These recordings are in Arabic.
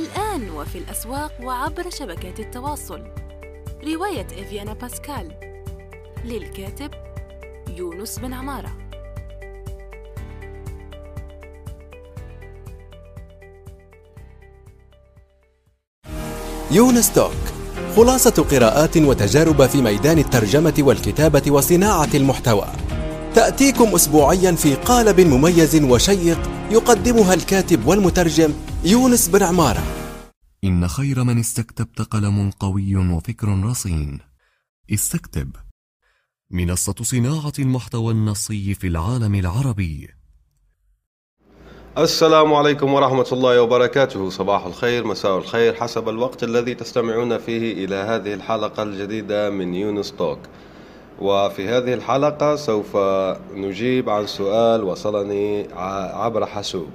الآن وفي الأسواق وعبر شبكات التواصل. رواية إفيانا باسكال. للكاتب يونس بن عمارة. يونس توك خلاصة قراءات وتجارب في ميدان الترجمة والكتابة وصناعة المحتوى. تأتيكم أسبوعيا في قالب مميز وشيق يقدمها الكاتب والمترجم يونس بن عمارة. إن خير من استكتبت قلم قوي وفكر رصين. استكتب. منصة صناعة المحتوى النصي في العالم العربي. السلام عليكم ورحمة الله وبركاته. صباح الخير مساء الخير حسب الوقت الذي تستمعون فيه إلى هذه الحلقة الجديدة من يونس توك. وفي هذه الحلقة سوف نجيب عن سؤال وصلني عبر حاسوب.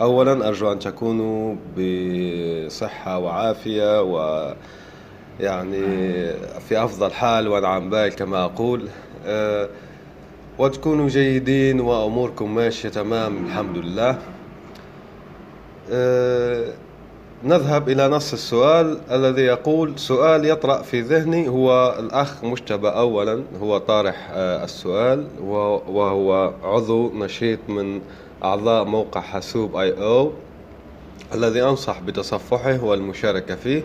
أولا أرجو أن تكونوا بصحة وعافية و يعني في أفضل حال ونعم بال كما أقول. أه وتكونوا جيدين وأموركم ماشية تمام الحمد لله. أه نذهب إلى نص السؤال الذي يقول سؤال يطرأ في ذهني هو الأخ مجتبى أولا هو طارح أه السؤال وهو عضو نشيط من أعضاء موقع حاسوب آي أو الذي أنصح بتصفحه والمشاركة فيه.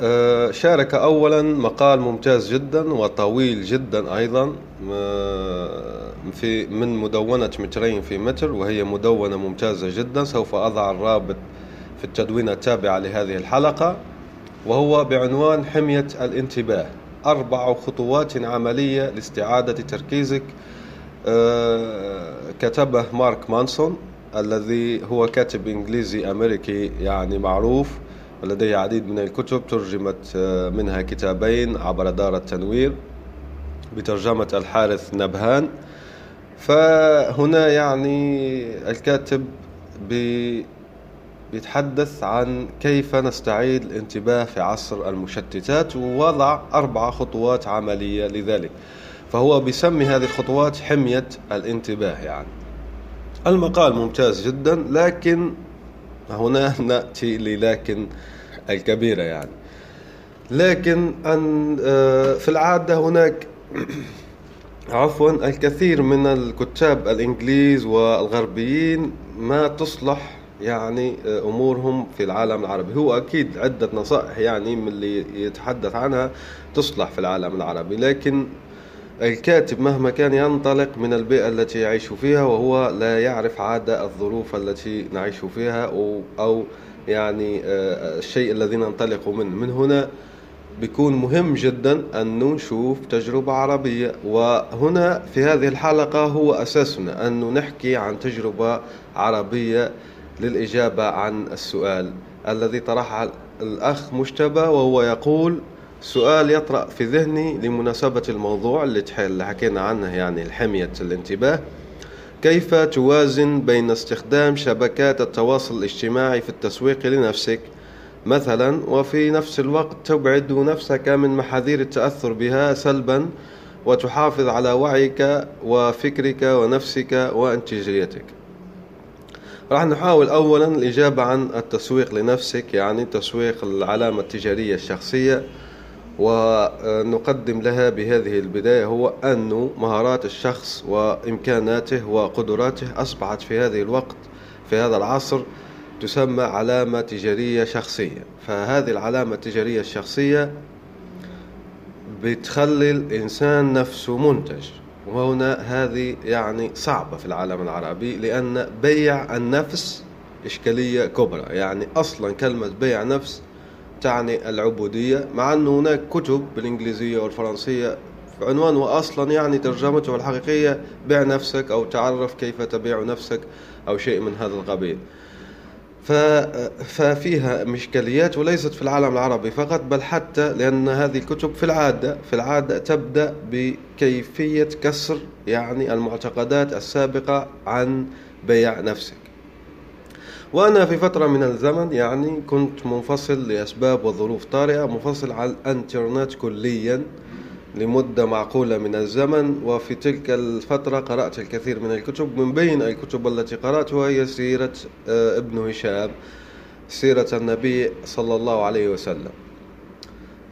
أه شارك أولا مقال ممتاز جدا وطويل جدا أيضا في من مدونة مترين في متر وهي مدونة ممتازة جدا. سوف أضع الرابط في التدوينة التابعة لهذه الحلقة وهو بعنوان حمية الانتباه. أربع خطوات عملية لاستعادة تركيزك كتبه مارك مانسون الذي هو كاتب إنجليزي أمريكي يعني معروف ولديه عديد من الكتب ترجمت منها كتابين عبر دار التنوير بترجمة الحارث نبهان. فهنا يعني الكاتب بي بيتحدث عن كيف نستعيد الانتباه في عصر المشتتات ووضع أربع خطوات عملية لذلك. فهو بيسمي هذه الخطوات حمية الانتباه يعني. المقال ممتاز جدا لكن هنا نأتي للكن الكبيرة يعني. لكن أن في العادة هناك عفوا الكثير من الكتاب الإنجليز والغربيين ما تصلح يعني أمورهم في العالم العربي. هو أكيد عدة نصائح يعني من اللي يتحدث عنها تصلح في العالم العربي لكن الكاتب مهما كان ينطلق من البيئة التي يعيش فيها وهو لا يعرف عادة الظروف التي نعيش فيها أو, يعني الشيء الذي ننطلق منه من هنا بيكون مهم جدا أن نشوف تجربة عربية. وهنا في هذه الحلقة هو أساسنا أن نحكي عن تجربة عربية للإجابة عن السؤال الذي طرحه الأخ مجتبى وهو يقول سؤال يطرأ في ذهني لمناسبة الموضوع اللي حكينا عنه يعني الحمية الانتباه. كيف توازن بين استخدام شبكات التواصل الاجتماعي في التسويق لنفسك؟ مثلا وفي نفس الوقت تبعد نفسك من محاذير التأثر بها سلبا وتحافظ على وعيك وفكرك ونفسك وانتاجيتك. راح نحاول اولا الإجابة عن التسويق لنفسك يعني تسويق العلامة التجارية الشخصية. ونقدم لها بهذه البداية هو أن مهارات الشخص وإمكاناته وقدراته أصبحت في هذه الوقت في هذا العصر تسمى علامة تجارية شخصية. فهذه العلامة التجارية الشخصية بتخلي الإنسان نفسه منتج. وهنا هذه يعني صعبة في العالم العربي لأن بيع النفس إشكالية كبرى. يعني أصلا كلمة بيع نفس تعني العبودية مع أن هناك كتب بالإنجليزية والفرنسية عنوانه أصلا يعني ترجمته الحقيقية بيع نفسك أو تعرف كيف تبيع نفسك أو شيء من هذا القبيل. ففيها مشكليات وليست في العالم العربي فقط بل حتى لأن هذه الكتب في العادة في العادة تبدأ بكيفية كسر يعني المعتقدات السابقة عن بيع نفسك. وأنا في فترة من الزمن يعني كنت منفصل لأسباب وظروف طارئة منفصل عن الانترنت كليا لمدة معقولة من الزمن وفي تلك الفترة قرأت الكثير من الكتب. من بين الكتب التي قرأتها هي سيرة ابن هشام سيرة النبي صلى الله عليه وسلم.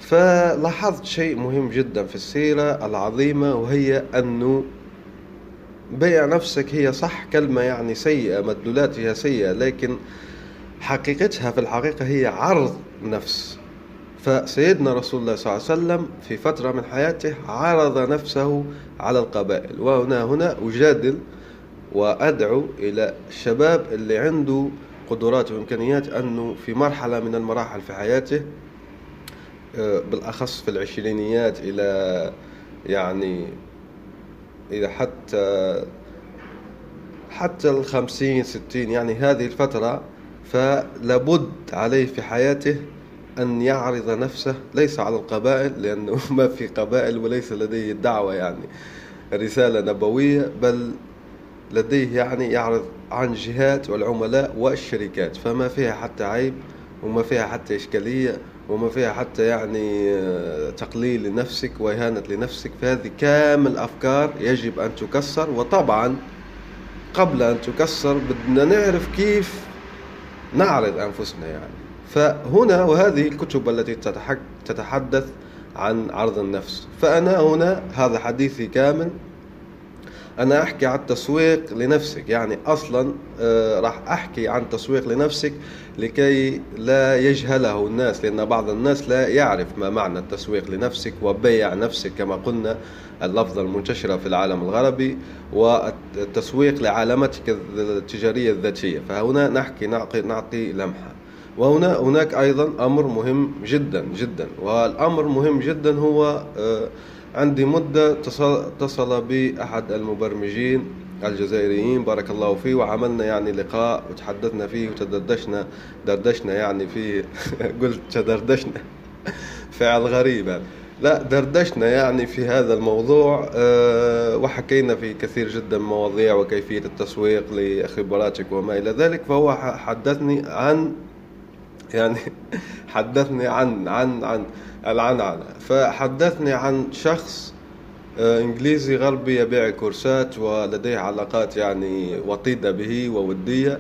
فلاحظت شيء مهم جدا في السيرة العظيمة وهي أنه بيع نفسك هي صح كلمة يعني سيئة مدلولاتها سيئة لكن حقيقتها في الحقيقة هي عرض نفس. فسيدنا رسول الله صلى الله عليه وسلم في فترة من حياته عرض نفسه على القبائل. وهنا هنا أجادل وأدعو إلى الشباب اللي عنده قدرات وإمكانيات أنه في مرحلة من المراحل في حياته آه، بالأخص في العشرينيات إلى يعني إلى حتى حتى الخمسين ستين يعني هذه الفترة فلابد عليه في حياته أن يعرض نفسه ليس على القبائل لأنه ما في قبائل وليس لديه دعوة يعني رسالة نبوية بل لديه يعني يعرض عن جهات والعملاء والشركات فما فيها حتى عيب وما فيها حتى إشكالية. وما فيها حتى يعني آه، تقليل لنفسك وإهانة لنفسك. فهذه كامل أفكار يجب أن تكسر. وطبعا قبل أن تكسر بدنا نعرف كيف نعرض أنفسنا يعني. فهنا وهذه الكتب التي تتحدث عن عرض النفس. فأنا هنا هذا حديثي كامل. أنا أحكي عن التسويق لنفسك. يعني أصلا آه، راح أحكي عن تسويق لنفسك لكي لا يجهله الناس لأن بعض الناس لا يعرف ما معنى التسويق لنفسك وبيع نفسك كما قلنا اللفظة المنتشرة في العالم الغربي والتسويق لعالمتك التجارية الذاتية. فهنا نحكي نعطي, نعطي لمحة. وهنا هناك أيضا أمر مهم جدا جدا. والأمر مهم جدا هو آه، عندي مدة اتصل بي أحد المبرمجين الجزائريين بارك الله فيه وعملنا يعني لقاء وتحدثنا فيه وتدردشنا دردشنا يعني فيه قلت تدردشنا. فعل غريب. لا دردشنا يعني في هذا الموضوع أه وحكينا في كثير جدا مواضيع وكيفية التسويق لخبراتك وما إلى ذلك فهو حدثني عن يعني حدثني عن عن عن العنعنة فحدثني عن شخص آه، إنجليزي غربي يبيع كورسات ولديه علاقات يعني وطيدة به وودية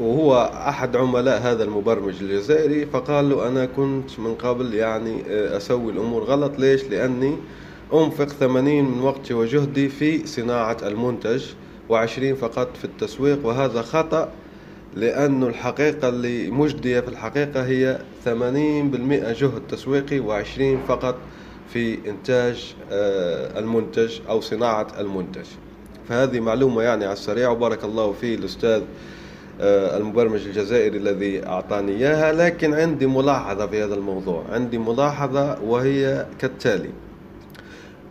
وهو أحد عملاء هذا المبرمج الجزائري فقال له أنا كنت من قبل يعني آه، أسوي الأمور غلط. ليش؟ لأني أنفق 80 من وقتي وجهدي في صناعة المنتج وعشرين فقط في التسويق وهذا خطأ لأن الحقيقة اللي مجدية في الحقيقة هي 80% جهد تسويقي و20 فقط في إنتاج آه، المنتج أو صناعة المنتج. فهذه معلومة يعني على السريع وبارك الله فيه الأستاذ آه، المبرمج الجزائري الذي أعطاني إياها. لكن عندي ملاحظة في هذا الموضوع. عندي ملاحظة وهي كالتالي.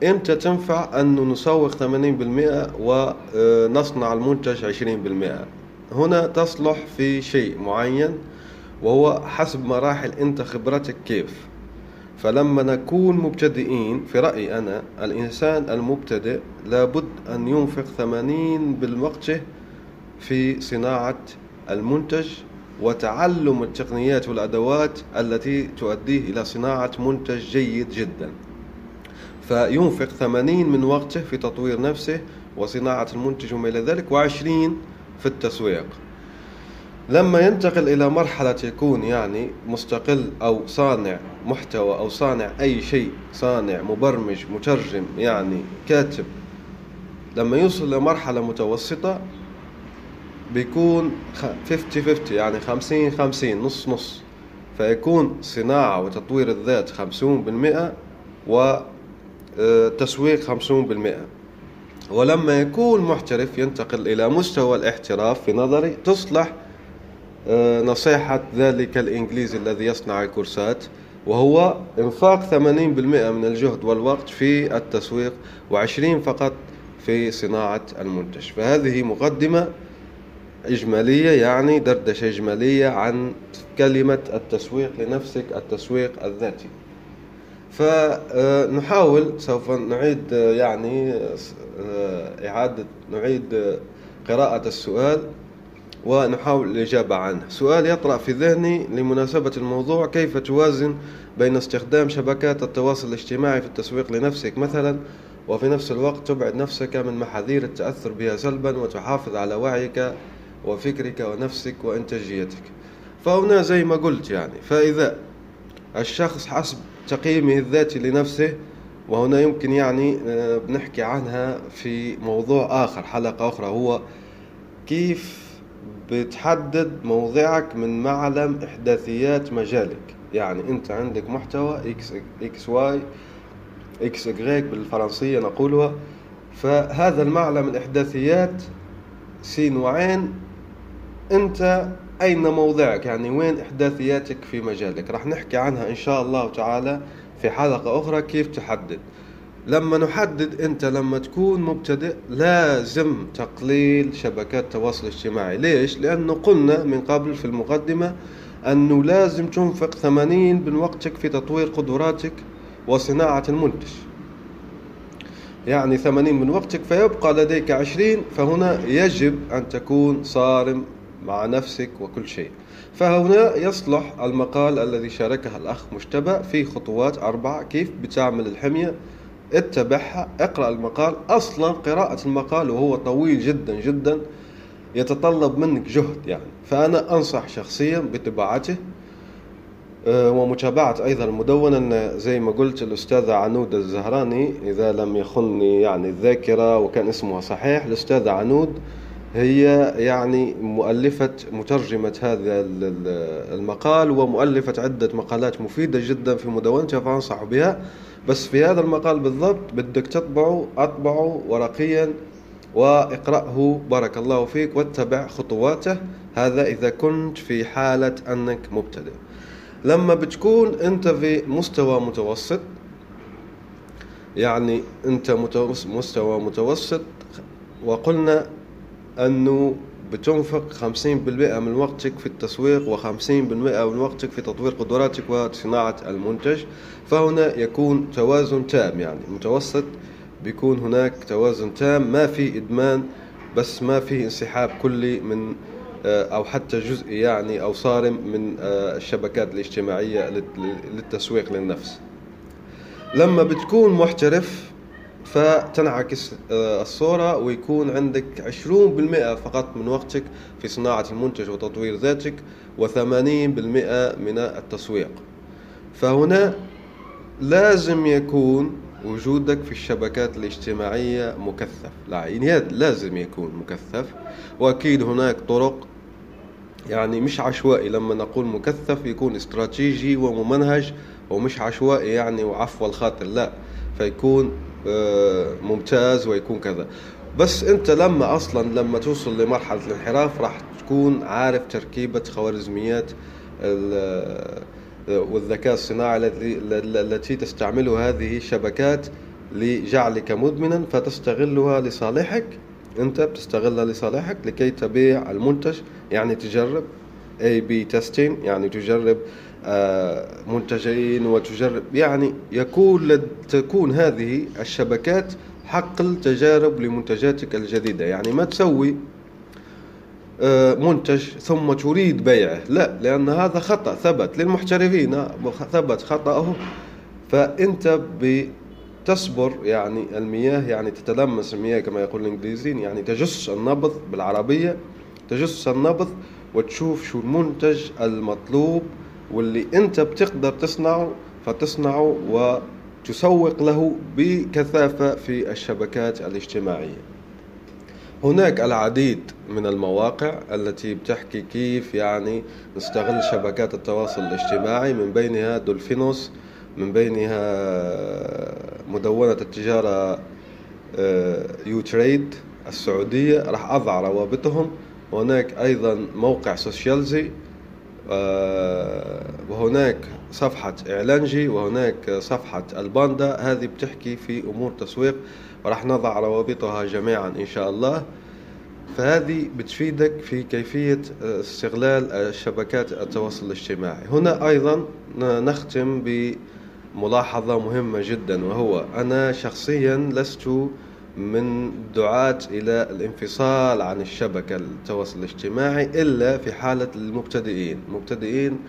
إمتى تنفع أن نسوق 80% ونصنع المنتج 20% هنا تصلح في شيء معين وهو حسب مراحل أنت خبرتك كيف. فلما نكون مبتدئين في رأيي أنا الإنسان المبتدئ لابد أن ينفق ثمانين بالوقت في صناعة المنتج وتعلم التقنيات والأدوات التي تؤديه إلى صناعة منتج جيد جدا. فينفق ثمانين من وقته في تطوير نفسه وصناعة المنتج وما إلى ذلك وعشرين في التسويق. لما ينتقل إلى مرحلة يكون يعني مستقل أو صانع محتوى أو صانع أي شيء صانع مبرمج مترجم يعني كاتب لما يوصل لمرحلة متوسطة بيكون 50 50 يعني 50 50 نص نص. فيكون صناعة وتطوير الذات 50% وتسويق 50% ولما يكون محترف ينتقل إلى مستوى الاحتراف في نظري تصلح آه، نصيحة ذلك الإنجليزي الذي يصنع الكورسات وهو إنفاق 80% من الجهد والوقت في التسويق و20 فقط في صناعة المنتج. فهذه مقدمة إجمالية يعني دردشة إجمالية عن كلمة التسويق لنفسك التسويق الذاتي. فنحاول سوف نعيد يعني إعادة نعيد قراءة السؤال ونحاول الإجابة عنه. سؤال يطرأ في ذهني لمناسبة الموضوع كيف توازن بين استخدام شبكات التواصل الاجتماعي في التسويق لنفسك مثلا وفي نفس الوقت تبعد نفسك من محاذير التأثر بها سلبا وتحافظ على وعيك وفكرك ونفسك وإنتاجيتك؟ فهنا زي ما قلت يعني فإذا الشخص حسب تقييمه الذاتي لنفسه وهنا يمكن يعني آه، بنحكي عنها في موضوع آخر حلقة أخرى هو كيف بتحدد موضعك من معلم إحداثيات مجالك. يعني أنت عندك محتوى X, X Y X i grec بالفرنسية نقولها فهذا المعلم الإحداثيات سين وعين أنت أين موضعك؟ يعني وين إحداثياتك في مجالك؟ راح نحكي عنها إن شاء الله تعالى في حلقة أخرى كيف تحدد. لما نحدد أنت لما تكون مبتدئ لازم تقليل شبكات التواصل الاجتماعي. ليش؟ لأنه قلنا من قبل في المقدمة أنه لازم تنفق ثمانين من وقتك في تطوير قدراتك وصناعة المنتج. يعني ثمانين من وقتك فيبقى لديك عشرين فهنا يجب أن تكون صارم مع نفسك وكل شيء. فهنا يصلح المقال الذي شاركه الأخ مجتبى في خطوات أربعة. كيف بتعمل الحمية؟ اتبعها اقرأ المقال. أصلا قراءة المقال وهو طويل جدا جدا يتطلب منك جهد يعني. فأنا أنصح شخصيا بطباعته آه، ومتابعة أيضا المدونة زي ما قلت الأستاذة عنود الزهراني إذا لم يخني يعني الذاكرة وكان اسمها صحيح الأستاذة عنود هي يعني مؤلفة مترجمة هذا المقال ومؤلفة عدة مقالات مفيدة جدا في مدونتها فأنصح بها. بس في هذا المقال بالضبط بدك تطبعه أطبعه ورقيا وإقرأه. بارك الله فيك واتبع خطواته. هذا إذا كنت في حالة أنك مبتدئ. لما بتكون أنت في مستوى متوسط يعني أنت مستوى متوسط وقلنا أنه بتنفق 50% من وقتك في التسويق و50% من وقتك في تطوير قدراتك وصناعة المنتج فهنا يكون توازن تام يعني. متوسط بيكون هناك توازن تام ما في إدمان بس ما في انسحاب كلي من آه، أو حتى جزئي يعني أو صارم من آه، الشبكات الاجتماعية للتسويق للنفس. لما بتكون محترف فتنعكس آه، الصورة ويكون عندك 20% فقط من وقتك في صناعة المنتج وتطوير ذاتك و80% من التسويق. فهنا لازم يكون وجودك في الشبكات الاجتماعية مكثف. يعني لازم يكون مكثف. وأكيد هناك طرق يعني مش عشوائي لما نقول مكثف يكون استراتيجي وممنهج ومش عشوائي يعني وعفو الخاطر لا. فيكون ممتاز ويكون كذا. بس انت لما أصلا لما توصل لمرحلة الانحراف راح تكون عارف تركيبة خوارزميات والذكاء الصناعي التي تستعمله هذه الشبكات لجعلك مدمنا فتستغلها لصالحك. انت بتستغلها لصالحك لكي تبيع المنتج يعني تجرب A/B testing يعني تجرب آه، منتجين وتجرب. يعني يكون تكون هذه الشبكات حقل تجارب لمنتجاتك الجديدة. يعني ما تسوي آه، منتج ثم تريد بيعه. لا لأن هذا خطأ ثبت للمحترفين. ثبت خطأه فأنت بتصبر يعني المياه يعني تتلمس المياه كما يقول الإنجليزيين يعني تجس النبض بالعربية تجس النبض وتشوف شو المنتج المطلوب واللي انت بتقدر تصنعه فتصنعه وتسوق له بكثافة في الشبكات الاجتماعية. هناك العديد من المواقع التي بتحكي كيف يعني نستغل شبكات التواصل الاجتماعي من بينها دولفينوس من بينها مدونة التجارة يو آه، تريد السعودية راح أضع روابطهم. وهناك أيضا موقع سوشيالزي وهناك صفحة إعلانجي وهناك صفحة الباندا. هذه بتحكي في أمور تسويق وراح نضع روابطها جميعا إن شاء الله. فهذه بتفيدك في كيفية استغلال شبكات التواصل الاجتماعي. هنا أيضا نختم بملاحظة مهمة جدا وهو أنا شخصيا لست من دعاة إلى الانفصال عن الشبكة التواصل الاجتماعي إلا في حالة المبتدئين. المبتدئين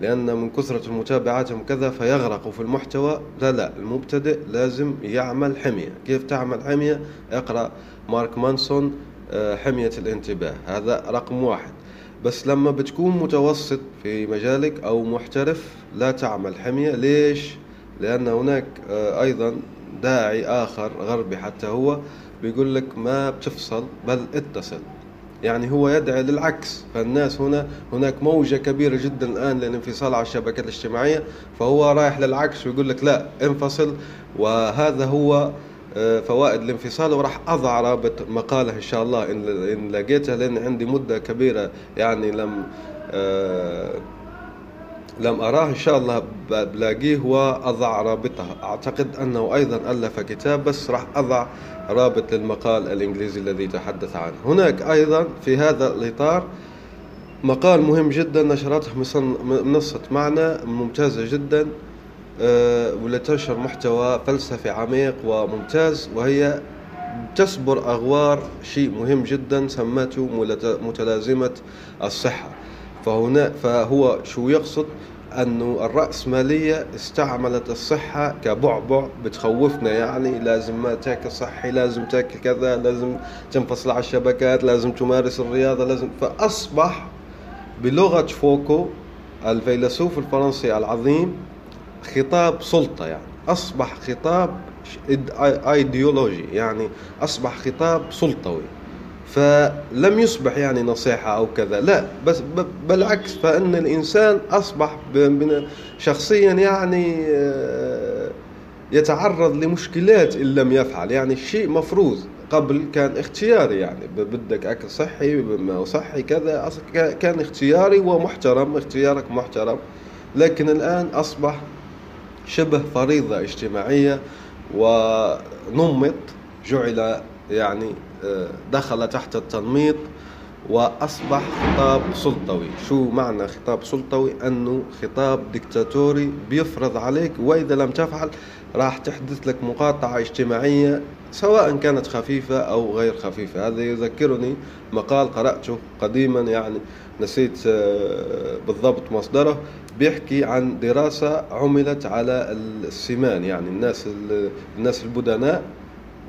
لأن من كثرة المتابعات كذا فيغرقوا في المحتوى. لا لا المبتدئ لازم يعمل حمية. كيف تعمل حمية؟ اقرأ مارك مانسون آه، حمية الانتباه. هذا رقم واحد. بس لما بتكون متوسط في مجالك أو محترف لا تعمل حمية. ليش؟ لأن هناك آه، أيضا داعي آخر غربي حتى هو بيقول لك ما بتفصل بل اتصل. يعني هو يدعي للعكس. فالناس هنا هناك موجة كبيرة جدا الآن للانفصال على الشبكات الاجتماعية. فهو رايح للعكس ويقول لك لا انفصل. وهذا هو آه، فوائد الانفصال. وراح أضع رابط مقاله إن شاء الله إن لقيتها لأن عندي مدة كبيرة يعني لم آه، لم أراه إن شاء الله بلاقيه وأضع رابطة. أعتقد أنه أيضا ألف كتاب بس راح أضع رابط للمقال الإنجليزي الذي تحدث عنه. هناك أيضا في هذا الإطار مقال مهم جدا نشرته منصة معنى ممتازة جدا آه، ولتنشر محتوى فلسفي عميق وممتاز وهي تسبر أغوار شيء مهم جدا سمته متلازمة الصحة. فهنا فهو شو يقصد؟ أنه الرأسمالية استعملت الصحة كبعبع بتخوفنا يعني لازم ما تاكل صحي لازم تاكل كذا لازم تنفصل على الشبكات لازم تمارس الرياضة لازم. فأصبح بلغة فوكو الفيلسوف الفرنسي العظيم خطاب سلطة يعني أصبح خطاب ايديولوجي يعني أصبح خطاب سلطوي. فلم يصبح يعني نصيحة أو كذا. لا بس بالعكس فإن الإنسان أصبح شخصيا يعني آه، يتعرض لمشكلات إن لم يفعل. يعني الشيء مفروض قبل كان اختياري يعني. بدك أكل صحي صحي كذا كان اختياري ومحترم اختيارك محترم. لكن الآن أصبح شبه فريضة اجتماعية ونمط جعل يعني آه، دخل تحت التنميط وأصبح خطاب سلطوي. شو معنى خطاب سلطوي؟ أنه خطاب ديكتاتوري بيفرض عليك وإذا لم تفعل راح تحدث لك مقاطعة اجتماعية سواء كانت خفيفة أو غير خفيفة. هذا يذكرني مقال قرأته قديما يعني نسيت آه، بالضبط مصدره. بيحكي عن دراسة عملت على السمان يعني الناس الناس البدناء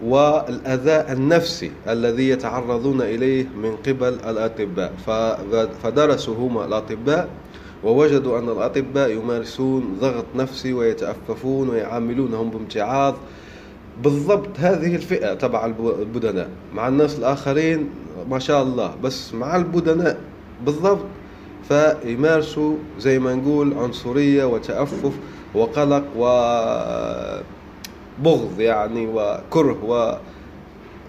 والأذى النفسي الذي يتعرضون إليه من قبل الأطباء. فدرسوا هما الأطباء ووجدوا أن الأطباء يمارسون ضغط نفسي ويتأففون ويعاملونهم بامتعاض بالضبط هذه الفئة تبع البدناء. مع الناس الآخرين ما شاء الله بس مع البدناء بالضبط. فيمارسوا زي ما نقول عنصرية وتأفف وقلق وبغض يعني وكره و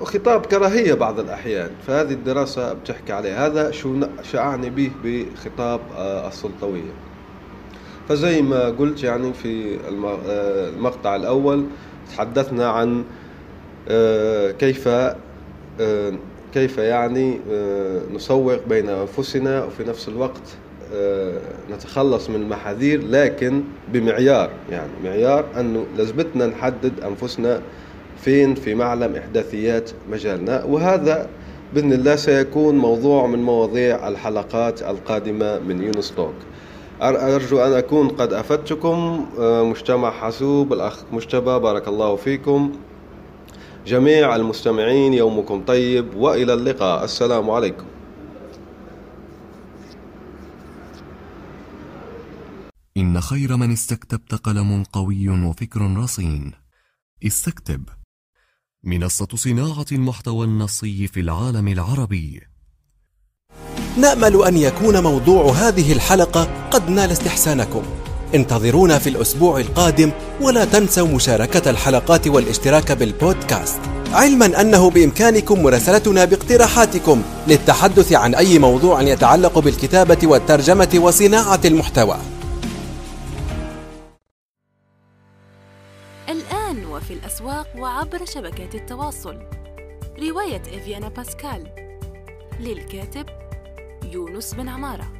وخطاب كراهية بعض الأحيان فهذه الدراسة بتحكي عليه هذا شو أعني به بخطاب آه، السلطوية. فزي ما قلت يعني في آه، المقطع الأول تحدثنا عن آه، كيف كيف يعني نسوق بين أنفسنا وفي نفس الوقت نتخلص من المحاذير لكن بمعيار يعني معيار أنه لازمتنا نحدد أنفسنا فين في معلم إحداثيات مجالنا. وهذا بإذن الله سيكون موضوع من مواضيع الحلقات القادمة من يونس توك. أرجو أن أكون قد أفدتكم. آه، مجتمع حاسوب الأخ مجتبى بارك الله فيكم. جميع المستمعين يومكم طيب وإلى اللقاء. السلام عليكم. إن خير من استكتبت قلم قوي وفكر رصين. استكتب. منصة صناعة المحتوى النصي في العالم العربي. نأمل أن يكون موضوع هذه الحلقة قد نال استحسانكم. انتظرونا في الأسبوع القادم ولا تنسوا مشاركة الحلقات والاشتراك بالبودكاست. علما أنه بإمكانكم مراسلتنا باقتراحاتكم للتحدث عن أي موضوع يتعلق بالكتابة والترجمة وصناعة المحتوى. وعبر شبكات التواصل. رواية إفيانا باسكال. للكاتب يونس بن عمارة.